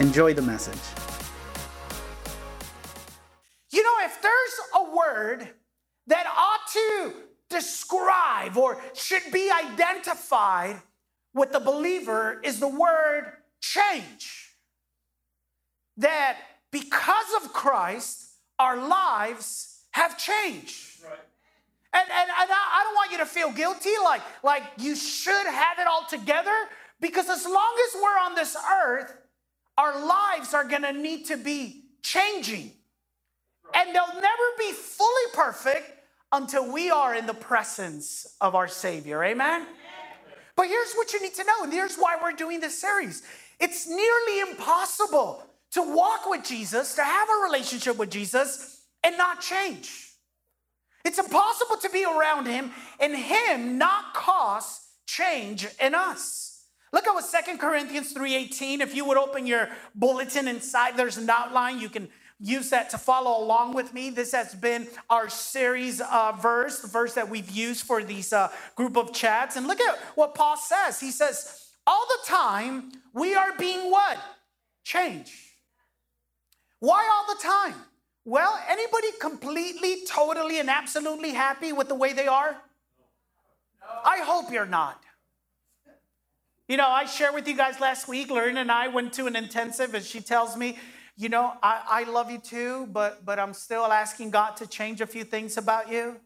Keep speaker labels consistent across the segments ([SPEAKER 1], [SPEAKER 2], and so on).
[SPEAKER 1] Enjoy the message.
[SPEAKER 2] You know, if there's a word that ought to describe or should be identified with the believer is the word change. That because of Christ, our lives have changed. Right. And, and, and I, I don't want you to feel guilty like, like you should have it all together because as long as we're on this earth, our lives are going to need to be changing. And they'll never be fully perfect until we are in the presence of our Savior. Amen? But here's what you need to know, and here's why we're doing this series. It's nearly impossible to walk with Jesus, to have a relationship with Jesus, and not change. It's impossible to be around Him and Him not cause change in us. Look at what Second Corinthians 3:18. If you would open your bulletin inside, there's an outline. You can use that to follow along with me. This has been our series uh, verse, the verse that we've used for these uh, group of chats. And look at what Paul says. He says, all the time we are being what? Changed. Why all the time? Well, anybody completely, totally, and absolutely happy with the way they are? I hope you're not. You know, I shared with you guys last week, Lorena and I went to an intensive, and she tells me, you know, I, I love you too, but but I'm still asking God to change a few things about you.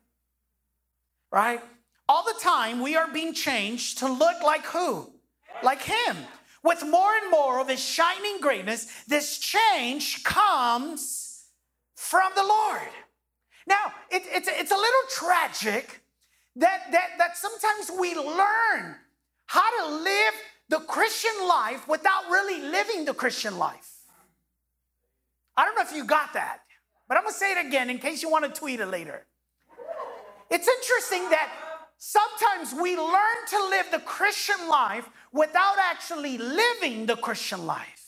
[SPEAKER 2] Right? All the time we are being changed to look like who? Like him. With more and more of his shining greatness, this change comes from the Lord. Now, it, it's, it's a little tragic that, that, that sometimes we learn how to live the Christian life without really living the Christian life. I don't know if you got that, but I'm gonna say it again in case you wanna tweet it later. It's interesting that sometimes we learn to live the Christian life without actually living the Christian life.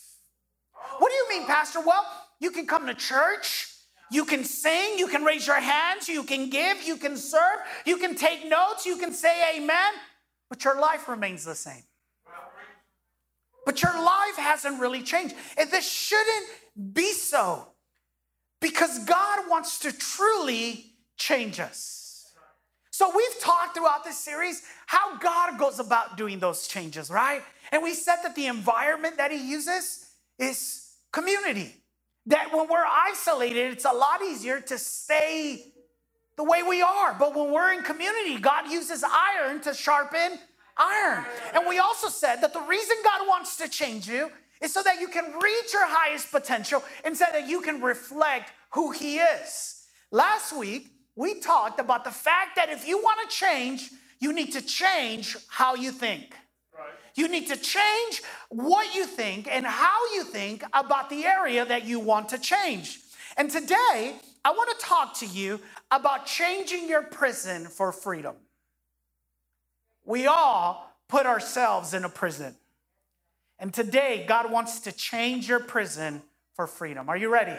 [SPEAKER 2] What do you mean, Pastor? Well, you can come to church, you can sing, you can raise your hands, you can give, you can serve, you can take notes, you can say amen, but your life remains the same. But your life hasn't really changed. And this shouldn't be so because God wants to truly change us. So we've talked throughout this series how God goes about doing those changes, right? And we said that the environment that He uses is community. That when we're isolated, it's a lot easier to stay the way we are. But when we're in community, God uses iron to sharpen iron. And we also said that the reason God wants to change you is so that you can reach your highest potential and so that you can reflect who He is. Last week, we talked about the fact that if you want to change, you need to change how you think. You need to change what you think and how you think about the area that you want to change. And today, I want to talk to you about changing your prison for freedom. We all put ourselves in a prison. And today, God wants to change your prison for freedom. Are you ready?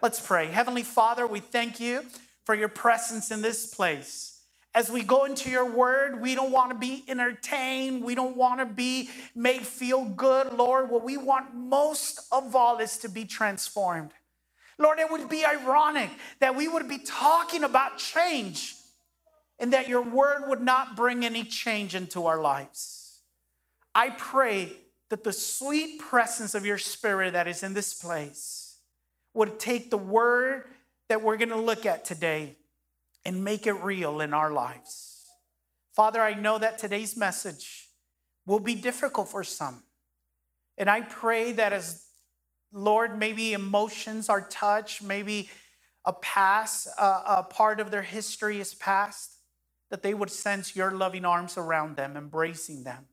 [SPEAKER 2] Let's pray. Heavenly Father, we thank you for your presence in this place. As we go into your word, we don't want to be entertained. We don't want to be made feel good, Lord. What we want most of all is to be transformed. Lord, it would be ironic that we would be talking about change and that your word would not bring any change into our lives. I pray that the sweet presence of your spirit that is in this place would take the word that we're going to look at today and make it real in our lives. Father, I know that today's message will be difficult for some. And I pray that as Lord, maybe emotions are touched, maybe a past, a part of their history is past, that they would sense your loving arms around them, embracing them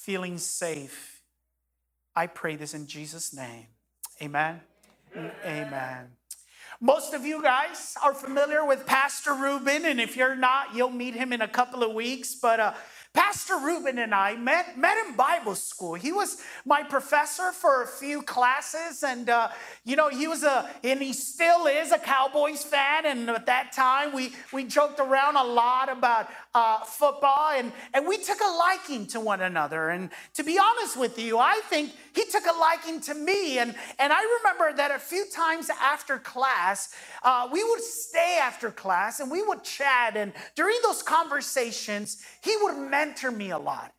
[SPEAKER 2] feeling safe. I pray this in Jesus' name. Amen. Amen. Most of you guys are familiar with Pastor Ruben, and if you're not, you'll meet him in a couple of weeks. But uh, Pastor Ruben and I met, met in Bible school. He was my professor for a few classes, and uh, you know, he was a, and he still is a Cowboys fan. And at that time, we, we joked around a lot about uh, football, and, and we took a liking to one another. And to be honest with you, I think he took a liking to me. And, and I remember that a few times after class, uh, we would stay after class and we would chat. And during those conversations, he would mentor me a lot.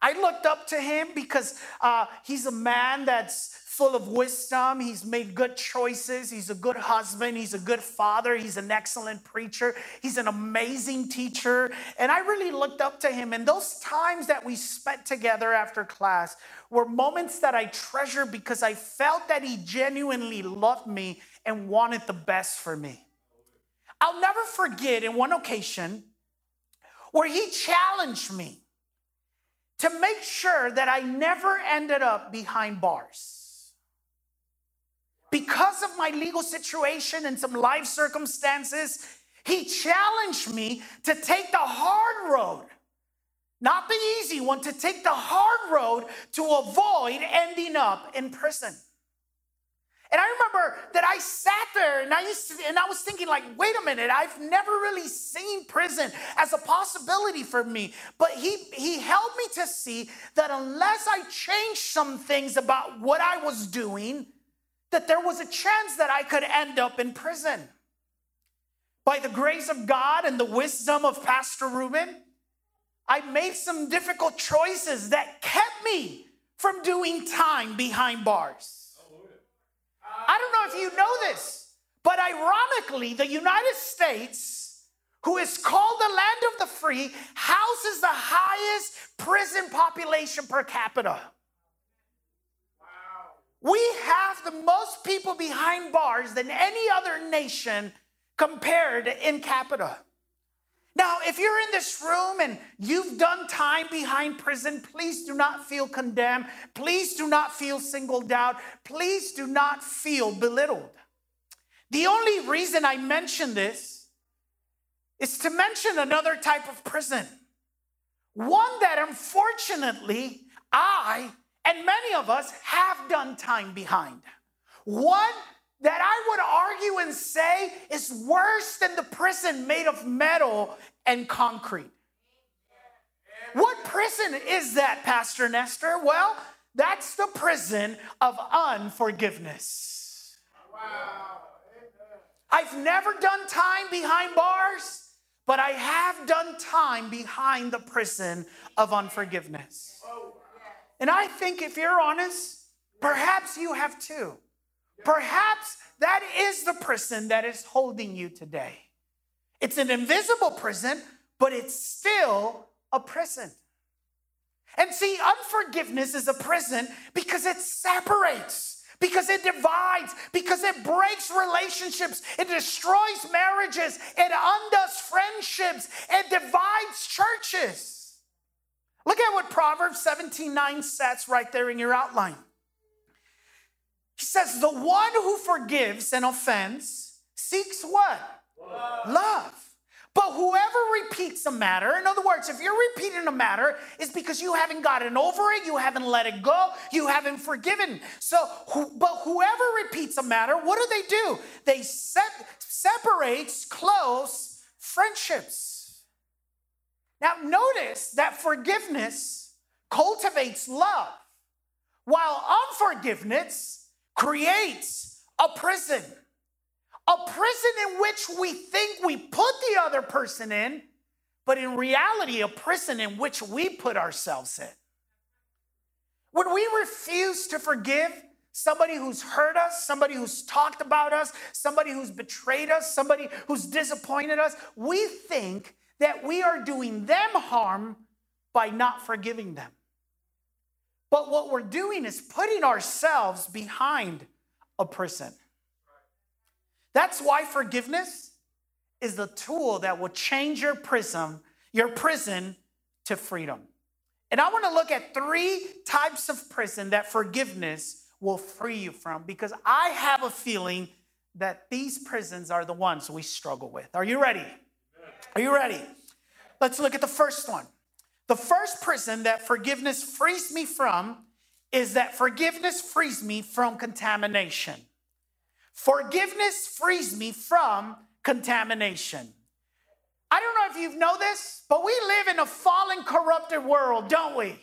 [SPEAKER 2] I looked up to him because uh, he's a man that's full of wisdom. He's made good choices. He's a good husband. He's a good father. He's an excellent preacher. He's an amazing teacher. And I really looked up to him. And those times that we spent together after class were moments that I treasure because I felt that he genuinely loved me and wanted the best for me. I'll never forget in one occasion where he challenged me to make sure that I never ended up behind bars because of my legal situation and some life circumstances, he challenged me to take the hard road, not the easy one, to take the hard road to avoid ending up in prison. And I remember that I sat there and I used to, and I was thinking, like, wait a minute, I've never really seen prison as a possibility for me. But he he helped me to see that unless I changed some things about what I was doing, that there was a chance that I could end up in prison. By the grace of God and the wisdom of Pastor Ruben, I made some difficult choices that kept me from doing time behind bars. I don't know if you know this, but ironically, the United States, who is called the land of the free, houses the highest prison population per capita. We have the most people behind bars than any other nation compared in capita. Now, if you're in this room and you've done time behind prison, please do not feel condemned. Please do not feel singled out. Please do not feel belittled. The only reason I mention this is to mention another type of prison, one that unfortunately I and many of us have done time behind. One and say is worse than the prison made of metal and concrete. What prison is that, Pastor Nestor? Well, that's the prison of unforgiveness. Wow. I've never done time behind bars, but I have done time behind the prison of unforgiveness. And I think if you're honest, perhaps you have too. Perhaps that is the prison that is holding you today. It's an invisible prison, but it's still a prison. And see, unforgiveness is a prison because it separates, because it divides, because it breaks relationships, it destroys marriages, it undoes friendships, it divides churches. Look at what Proverbs 17 9 says right there in your outline. He says, The one who forgives an offense seeks what? Love. Love. But whoever repeats a matter, in other words, if you're repeating a matter, it's because you haven't gotten over it, you haven't let it go, you haven't forgiven. So, but whoever repeats a matter, what do they do? They set, separates close friendships. Now, notice that forgiveness cultivates love, while unforgiveness creates a prison. A prison in which we think we put the other person in, but in reality, a prison in which we put ourselves in. When we refuse to forgive somebody who's hurt us, somebody who's talked about us, somebody who's betrayed us, somebody who's disappointed us, we think that we are doing them harm by not forgiving them. But what we're doing is putting ourselves behind a prison. That's why forgiveness is the tool that will change your prison, your prison to freedom. And I want to look at three types of prison that forgiveness will free you from because I have a feeling that these prisons are the ones we struggle with. Are you ready? Are you ready? Let's look at the first one. The first prison that forgiveness frees me from is that forgiveness frees me from contamination. Forgiveness frees me from contamination. I don't know if you know this, but we live in a fallen, corrupted world, don't we?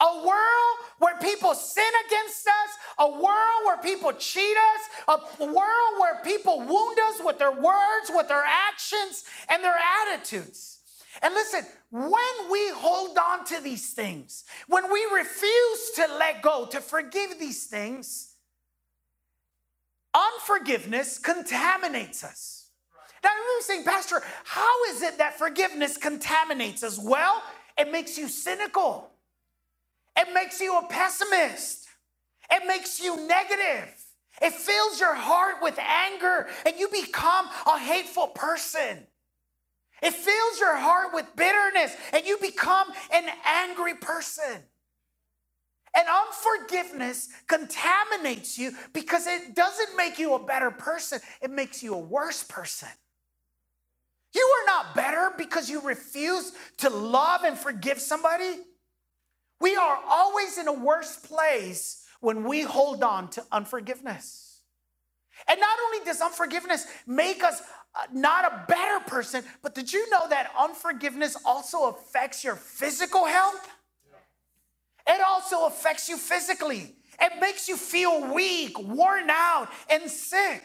[SPEAKER 2] A world where people sin against us, a world where people cheat us, a world where people wound us with their words, with their actions, and their attitudes. And listen, when we hold on to these things, when we refuse to let go, to forgive these things, unforgiveness contaminates us. Now, you're saying, Pastor, how is it that forgiveness contaminates us? Well, it makes you cynical. It makes you a pessimist. It makes you negative. It fills your heart with anger and you become a hateful person. It fills your heart with bitterness and you become an angry person. And unforgiveness contaminates you because it doesn't make you a better person, it makes you a worse person. You are not better because you refuse to love and forgive somebody. We are always in a worse place when we hold on to unforgiveness. And not only does unforgiveness make us not a better person, but did you know that unforgiveness also affects your physical health? It also affects you physically. It makes you feel weak, worn out, and sick.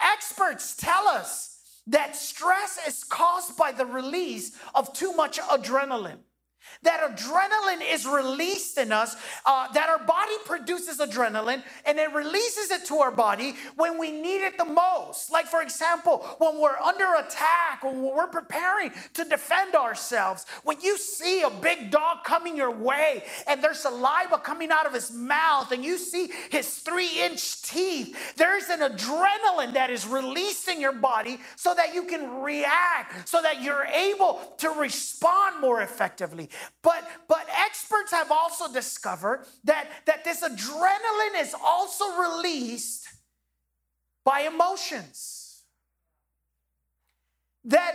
[SPEAKER 2] Experts tell us that stress is caused by the release of too much adrenaline that adrenaline is released in us, uh, that our body produces adrenaline and it releases it to our body when we need it the most. Like, for example, when we're under attack, when we're preparing to defend ourselves, when you see a big dog coming your way and there's saliva coming out of his mouth and you see his three inch teeth, there's an adrenaline that is released in your body so that you can react, so that you're able to respond more effectively. But but experts have also discovered that, that this adrenaline is also released by emotions. That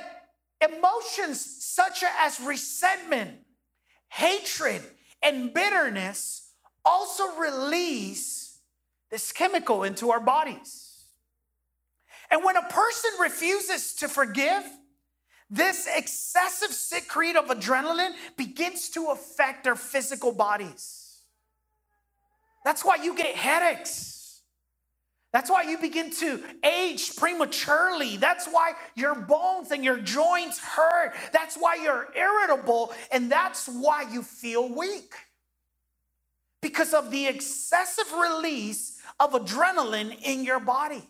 [SPEAKER 2] emotions such as resentment, hatred, and bitterness also release this chemical into our bodies. And when a person refuses to forgive, this excessive secrete of adrenaline begins to affect their physical bodies. That's why you get headaches. That's why you begin to age prematurely. That's why your bones and your joints hurt. That's why you're irritable. And that's why you feel weak. Because of the excessive release of adrenaline in your body.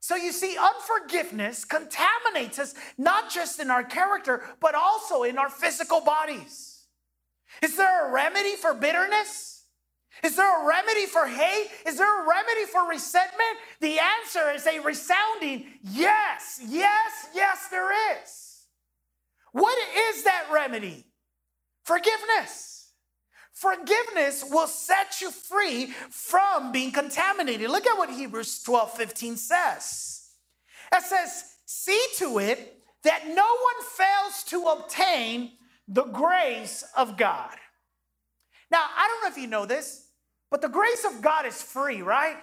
[SPEAKER 2] So you see, unforgiveness contaminates us not just in our character, but also in our physical bodies. Is there a remedy for bitterness? Is there a remedy for hate? Is there a remedy for resentment? The answer is a resounding yes, yes, yes, there is. What is that remedy? Forgiveness. Forgiveness will set you free from being contaminated. Look at what Hebrews 12 15 says. It says, See to it that no one fails to obtain the grace of God. Now, I don't know if you know this, but the grace of God is free, right?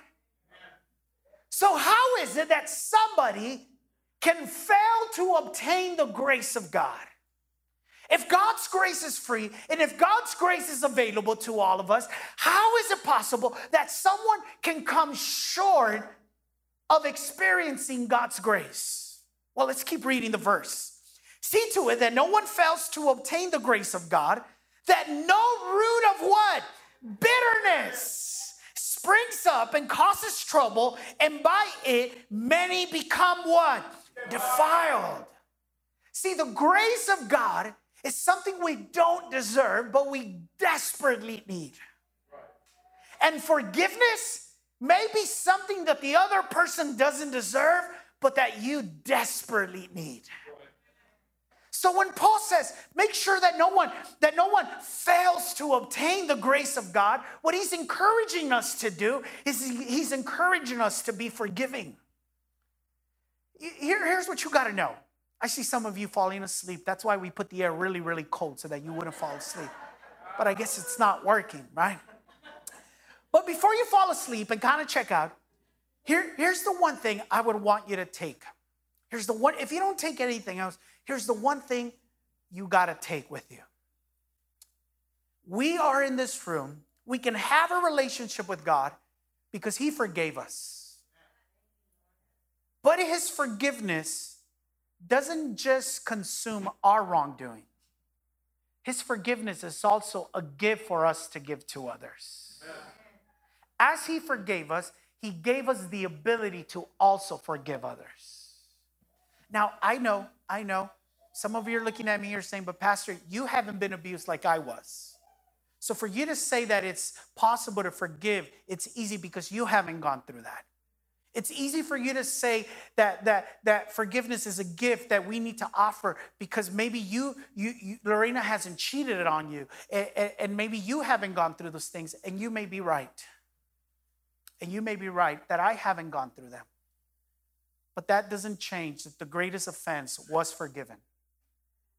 [SPEAKER 2] So, how is it that somebody can fail to obtain the grace of God? If God's grace is free and if God's grace is available to all of us, how is it possible that someone can come short of experiencing God's grace? Well, let's keep reading the verse. See to it that no one fails to obtain the grace of God, that no root of what? Bitterness springs up and causes trouble, and by it many become what? Defiled. See, the grace of God is something we don't deserve, but we desperately need. And forgiveness may be something that the other person doesn't deserve, but that you desperately need. So So when Paul says, make sure that no one that no one fails to obtain the grace of God, what he's encouraging us to do is he's encouraging us to be forgiving. Here, here's what you got to know. I see some of you falling asleep. That's why we put the air really, really cold so that you wouldn't fall asleep. But I guess it's not working, right? But before you fall asleep and kind of check out, here, here's the one thing I would want you to take. Here's the one, if you don't take anything else, Here's the one thing you got to take with you. We are in this room, we can have a relationship with God because He forgave us. But His forgiveness doesn't just consume our wrongdoing, His forgiveness is also a gift for us to give to others. As He forgave us, He gave us the ability to also forgive others. Now, I know, I know, some of you are looking at me, you're saying, but Pastor, you haven't been abused like I was. So for you to say that it's possible to forgive, it's easy because you haven't gone through that. It's easy for you to say that that that forgiveness is a gift that we need to offer because maybe you you, you Lorena hasn't cheated it on you, and, and maybe you haven't gone through those things, and you may be right. And you may be right that I haven't gone through them. But that doesn't change that the greatest offense was forgiven.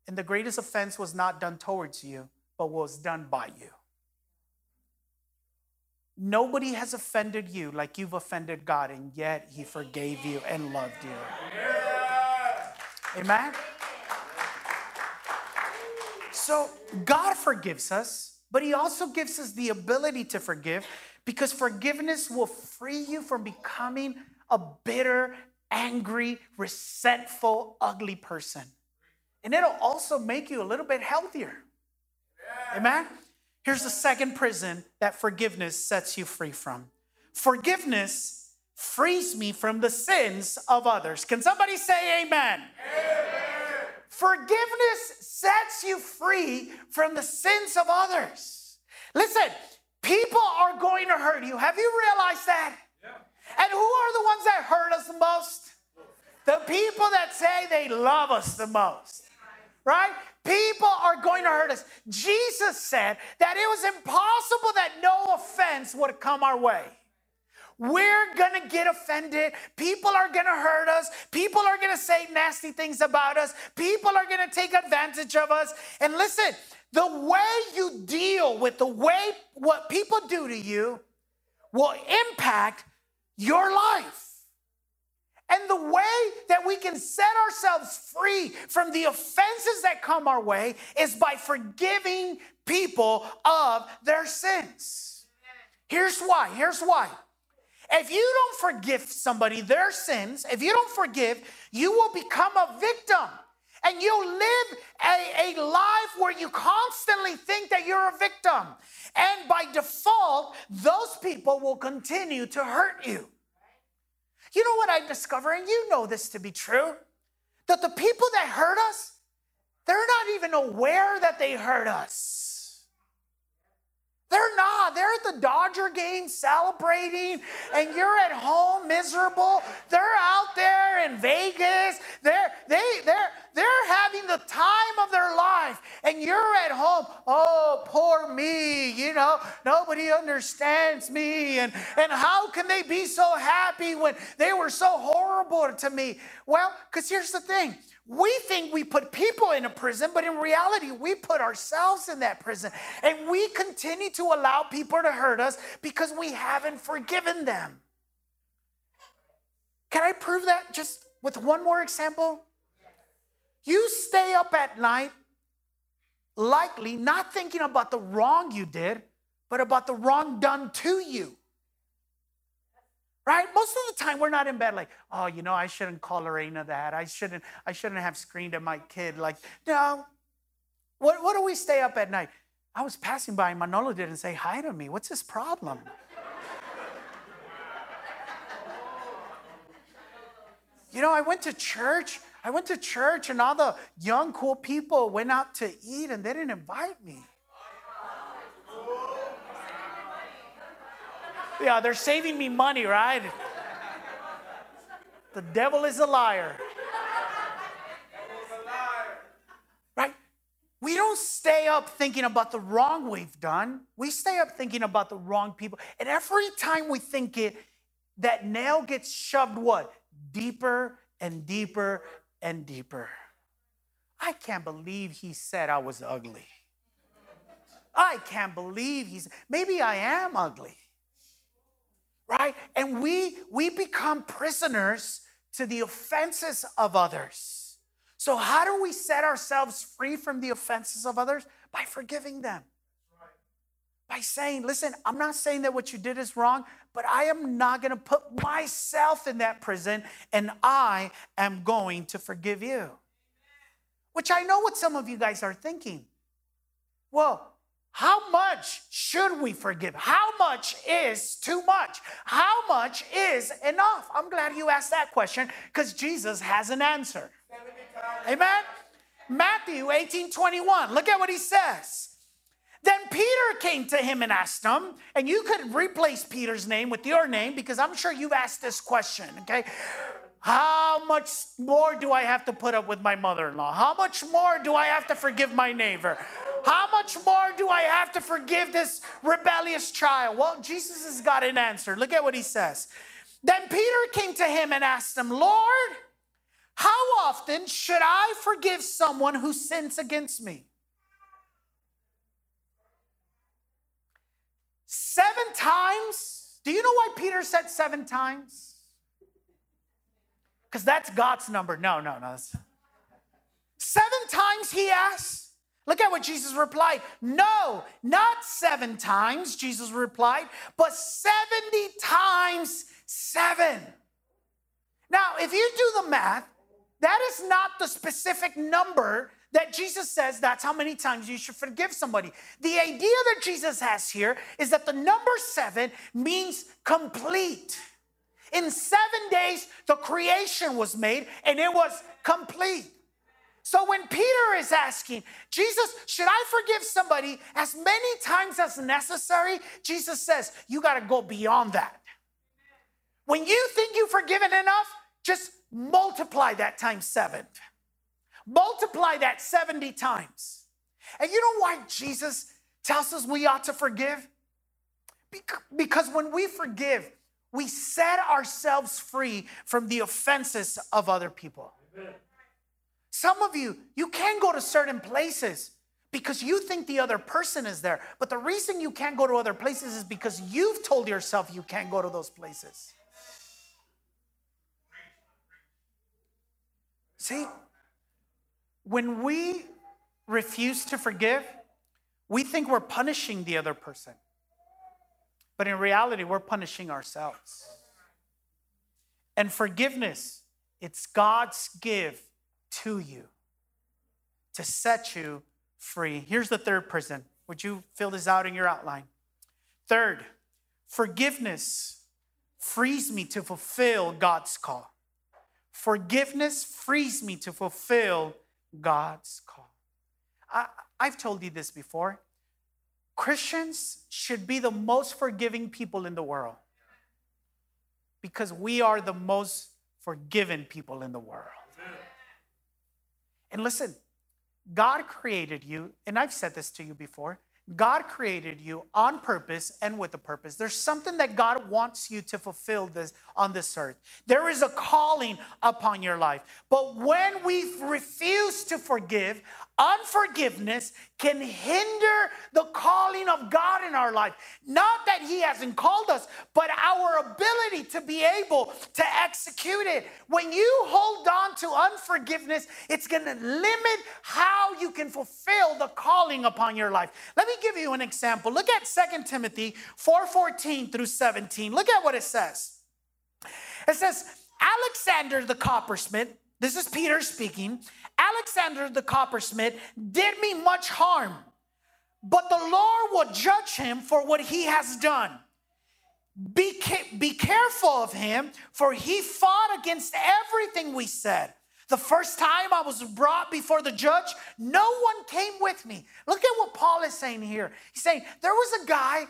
[SPEAKER 2] And the greatest offense was not done towards you, but was done by you. Nobody has offended you like you've offended God, and yet He forgave you and loved you. Amen? So, God forgives us, but He also gives us the ability to forgive because forgiveness will free you from becoming a bitter, angry, resentful, ugly person. And it'll also make you a little bit healthier. Yeah. Amen? Here's the second prison that forgiveness sets you free from forgiveness frees me from the sins of others. Can somebody say amen? amen? Forgiveness sets you free from the sins of others. Listen, people are going to hurt you. Have you realized that? Yeah. And who are the ones that hurt us the most? The people that say they love us the most right? People are going to hurt us. Jesus said that it was impossible that no offense would come our way. We're going to get offended. People are going to hurt us. People are going to say nasty things about us. People are going to take advantage of us. And listen, the way you deal with the way what people do to you will impact your life. And the way that we can set ourselves free from the offenses that come our way is by forgiving people of their sins. Here's why. Here's why. If you don't forgive somebody their sins, if you don't forgive, you will become a victim. And you'll live a, a life where you constantly think that you're a victim. And by default, those people will continue to hurt you. You know what I'm discovering? you know this to be true, that the people that hurt us, they're not even aware that they hurt us. They're not. They're at the Dodger game celebrating, and you're at home miserable. They're out there in Vegas. They're they they're they're having the time of their life, and you're at home. Oh, poor me. You know, nobody understands me, and and how can they be so happy when they were so horrible to me? Well, because here's the thing. We think we put people in a prison, but in reality, we put ourselves in that prison. And we continue to allow people to hurt us because we haven't forgiven them. Can I prove that just with one more example? You stay up at night, likely not thinking about the wrong you did, but about the wrong done to you. Right? Most of the time we're not in bed like oh you know i shouldn't call lorena that. I shouldn't i shouldn't have screamed at my kid. Like no. What, what do we stay up at night? I was passing by and manolo didn't say hi to me. What's his problem you know i went to church i went to church and all the young cool people went out to eat and they didn't invite me Yeah, they're saving me money, right? The devil is a liar. Right? We don't stay up thinking about the wrong we've done. We stay up thinking about the wrong people. And every time we think it, that nail gets shoved what? Deeper and deeper and deeper. I can't believe he said I was ugly. I can't believe he's maybe I am ugly. Right? And we we become prisoners to the offenses of others. So how do we set ourselves free from the offenses of others? By forgiving them. By saying, listen, I'm not saying that what you did is wrong, but I am not going to put myself in that prison and I am going to forgive you. Which I know what some of you guys are thinking. Well, how much should we forgive? How much is too much? How much is enough? I'm glad you asked that question because Jesus has an answer. Amen. Matthew 18 21. Look at what he says. Then Peter came to him and asked him, and you could replace Peter's name with your name because I'm sure you've asked this question, okay? How much more do I have to put up with my mother in law? How much more do I have to forgive my neighbor? How much more do I have to forgive this rebellious child? Well, Jesus has got an answer. Look at what he says. Then Peter came to him and asked him, Lord, how often should I forgive someone who sins against me? Seven times? Do you know why Peter said seven times? Because that's God's number. No, no, no. Seven times he asked. Look at what Jesus replied. No, not seven times, Jesus replied, but 70 times seven. Now, if you do the math, that is not the specific number that Jesus says that's how many times you should forgive somebody. The idea that Jesus has here is that the number seven means complete. In seven days, the creation was made and it was complete. So when Peter is asking, Jesus, should I forgive somebody as many times as necessary? Jesus says, you got to go beyond that. When you think you've forgiven enough, just multiply that times seven. Multiply that 70 times. And you know why Jesus tells us we ought to forgive? Because when we forgive, we set ourselves free from the offenses of other people. Some of you, you can go to certain places because you think the other person is there. But the reason you can't go to other places is because you've told yourself you can't go to those places. See, when we refuse to forgive, we think we're punishing the other person. But in reality, we're punishing ourselves. And forgiveness, it's God's gift to you to set you free. Here's the third prison. Would you fill this out in your outline? Third, forgiveness frees me to fulfill God's call. Forgiveness frees me to fulfill God's call. I, have told you this before. Christians should be the most forgiving people in the world because we are the most forgiven people in the world. And listen, God created you, and I've said this to you before. God created you on purpose and with a purpose. There's something that God wants you to fulfill this on this earth. There is a calling upon your life. But when we refuse to forgive, Unforgiveness can hinder the calling of God in our life. Not that He hasn't called us, but our ability to be able to execute it. When you hold on to unforgiveness, it's going to limit how you can fulfill the calling upon your life. Let me give you an example. Look at 2 Timothy 4:14 through 17. Look at what it says. It says, Alexander the coppersmith, this is Peter speaking. Alexander the coppersmith did me much harm, but the Lord will judge him for what he has done. Be, be careful of him, for he fought against everything we said. The first time I was brought before the judge, no one came with me. Look at what Paul is saying here. He's saying there was a guy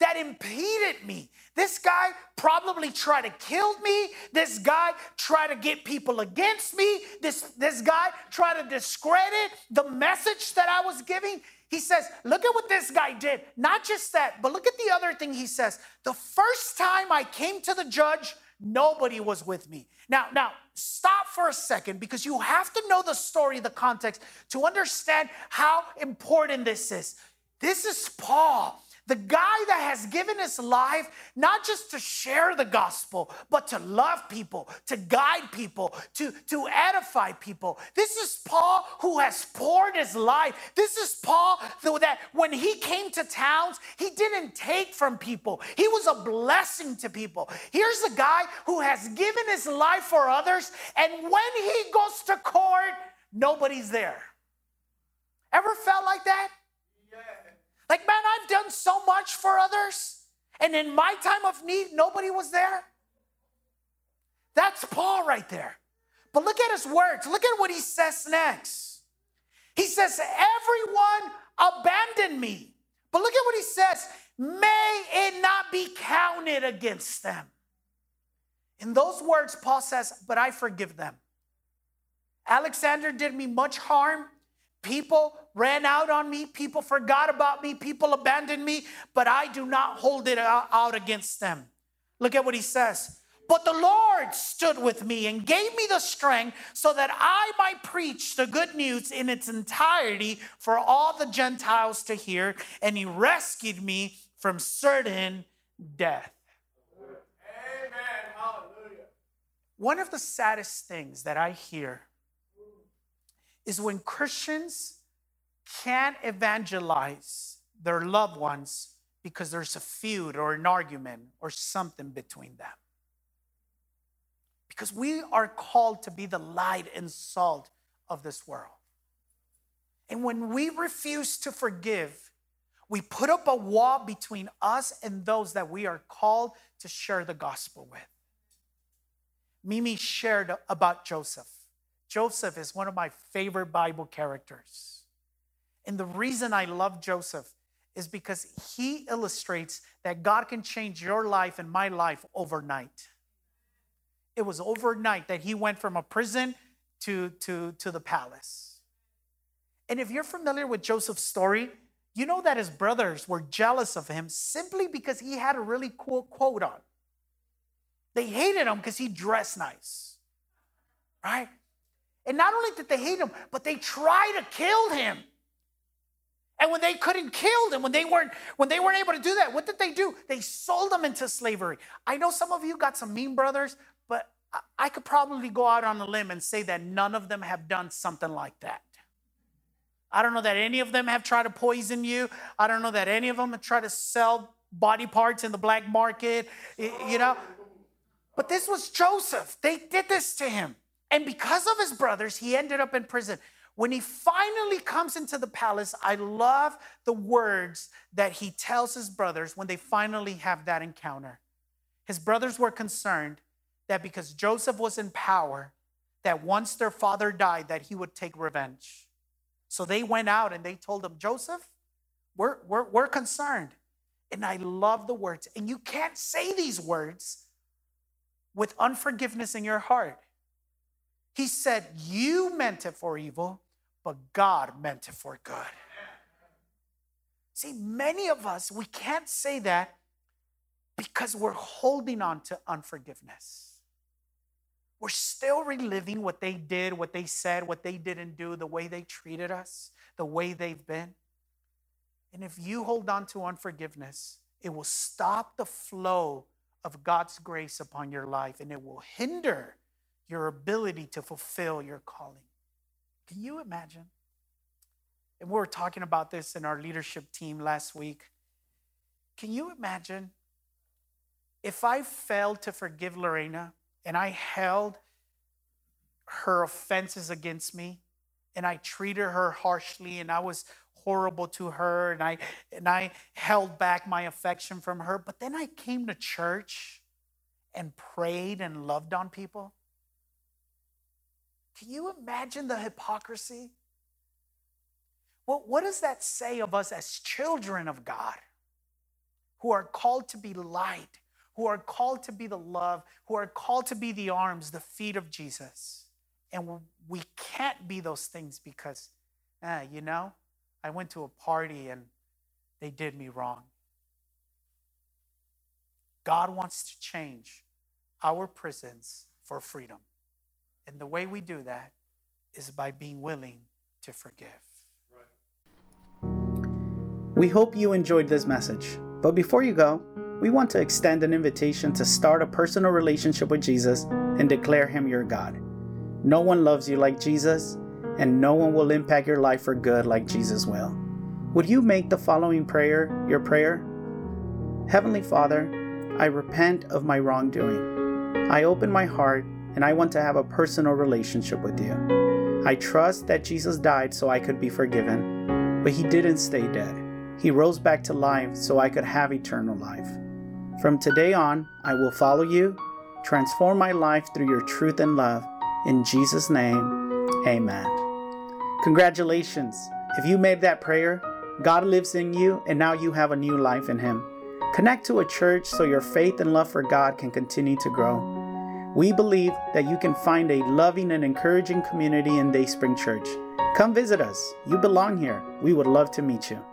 [SPEAKER 2] that impeded me. This guy probably tried to kill me. This guy tried to get people against me. This, this guy tried to discredit the message that I was giving. He says, Look at what this guy did. Not just that, but look at the other thing he says. The first time I came to the judge, nobody was with me. Now, now, stop for a second because you have to know the story, the context to understand how important this is. This is Paul. The guy that has given his life not just to share the gospel, but to love people, to guide people, to, to edify people. This is Paul who has poured his life. This is Paul that when he came to towns, he didn't take from people, he was a blessing to people. Here's a guy who has given his life for others, and when he goes to court, nobody's there. Ever felt like that? Like, man, I've done so much for others, and in my time of need, nobody was there. That's Paul right there. But look at his words. Look at what he says next. He says, Everyone abandoned me. But look at what he says may it not be counted against them. In those words, Paul says, But I forgive them. Alexander did me much harm. People ran out on me, people forgot about me, people abandoned me, but I do not hold it out against them. Look at what he says. But the Lord stood with me and gave me the strength so that I might preach the good news in its entirety for all the Gentiles to hear, and he rescued me from certain death.
[SPEAKER 3] Amen. Hallelujah.
[SPEAKER 2] One of the saddest things that I hear is when Christians can't evangelize their loved ones because there's a feud or an argument or something between them. Because we are called to be the light and salt of this world. And when we refuse to forgive, we put up a wall between us and those that we are called to share the gospel with. Mimi shared about Joseph. Joseph is one of my favorite Bible characters. And the reason I love Joseph is because he illustrates that God can change your life and my life overnight. It was overnight that he went from a prison to, to, to the palace. And if you're familiar with Joseph's story, you know that his brothers were jealous of him simply because he had a really cool coat on. They hated him because he dressed nice, right? And not only did they hate him, but they tried to kill him. And when they couldn't kill them, when they weren't when they weren't able to do that, what did they do? They sold them into slavery. I know some of you got some mean brothers, but I could probably go out on a limb and say that none of them have done something like that. I don't know that any of them have tried to poison you. I don't know that any of them have tried to sell body parts in the black market, you know. But this was Joseph. They did this to him. And because of his brothers, he ended up in prison. When he finally comes into the palace, I love the words that he tells his brothers when they finally have that encounter. His brothers were concerned that because Joseph was in power, that once their father died, that he would take revenge. So they went out and they told him, Joseph, we're, we're, we're concerned. And I love the words. And you can't say these words with unforgiveness in your heart. He said, You meant it for evil, but God meant it for good. See, many of us, we can't say that because we're holding on to unforgiveness. We're still reliving what they did, what they said, what they didn't do, the way they treated us, the way they've been. And if you hold on to unforgiveness, it will stop the flow of God's grace upon your life and it will hinder your ability to fulfill your calling. Can you imagine? And we were talking about this in our leadership team last week. Can you imagine if I failed to forgive Lorena and I held her offenses against me and I treated her harshly and I was horrible to her and I and I held back my affection from her but then I came to church and prayed and loved on people can you imagine the hypocrisy? Well, what does that say of us as children of God who are called to be light, who are called to be the love, who are called to be the arms, the feet of Jesus. And we can't be those things because, eh, you know, I went to a party and they did me wrong. God wants to change our prisons for freedom. And the way we do that is by being willing to forgive.
[SPEAKER 1] We hope you enjoyed this message. But before you go, we want to extend an invitation to start a personal relationship with Jesus and declare Him your God. No one loves you like Jesus, and no one will impact your life for good like Jesus will. Would you make the following prayer your prayer? Heavenly Father, I repent of my wrongdoing. I open my heart and I want to have a personal relationship with you. I trust that Jesus died so I could be forgiven, but he didn't stay dead. He rose back to life so I could have eternal life. From today on, I will follow you, transform my life through your truth and love. In Jesus' name, amen. Congratulations. If you made that prayer, God lives in you and now you have a new life in Him. Connect to a church so your faith and love for God can continue to grow. We believe that you can find a loving and encouraging community in Dayspring Church. Come visit us. You belong here. We would love to meet you.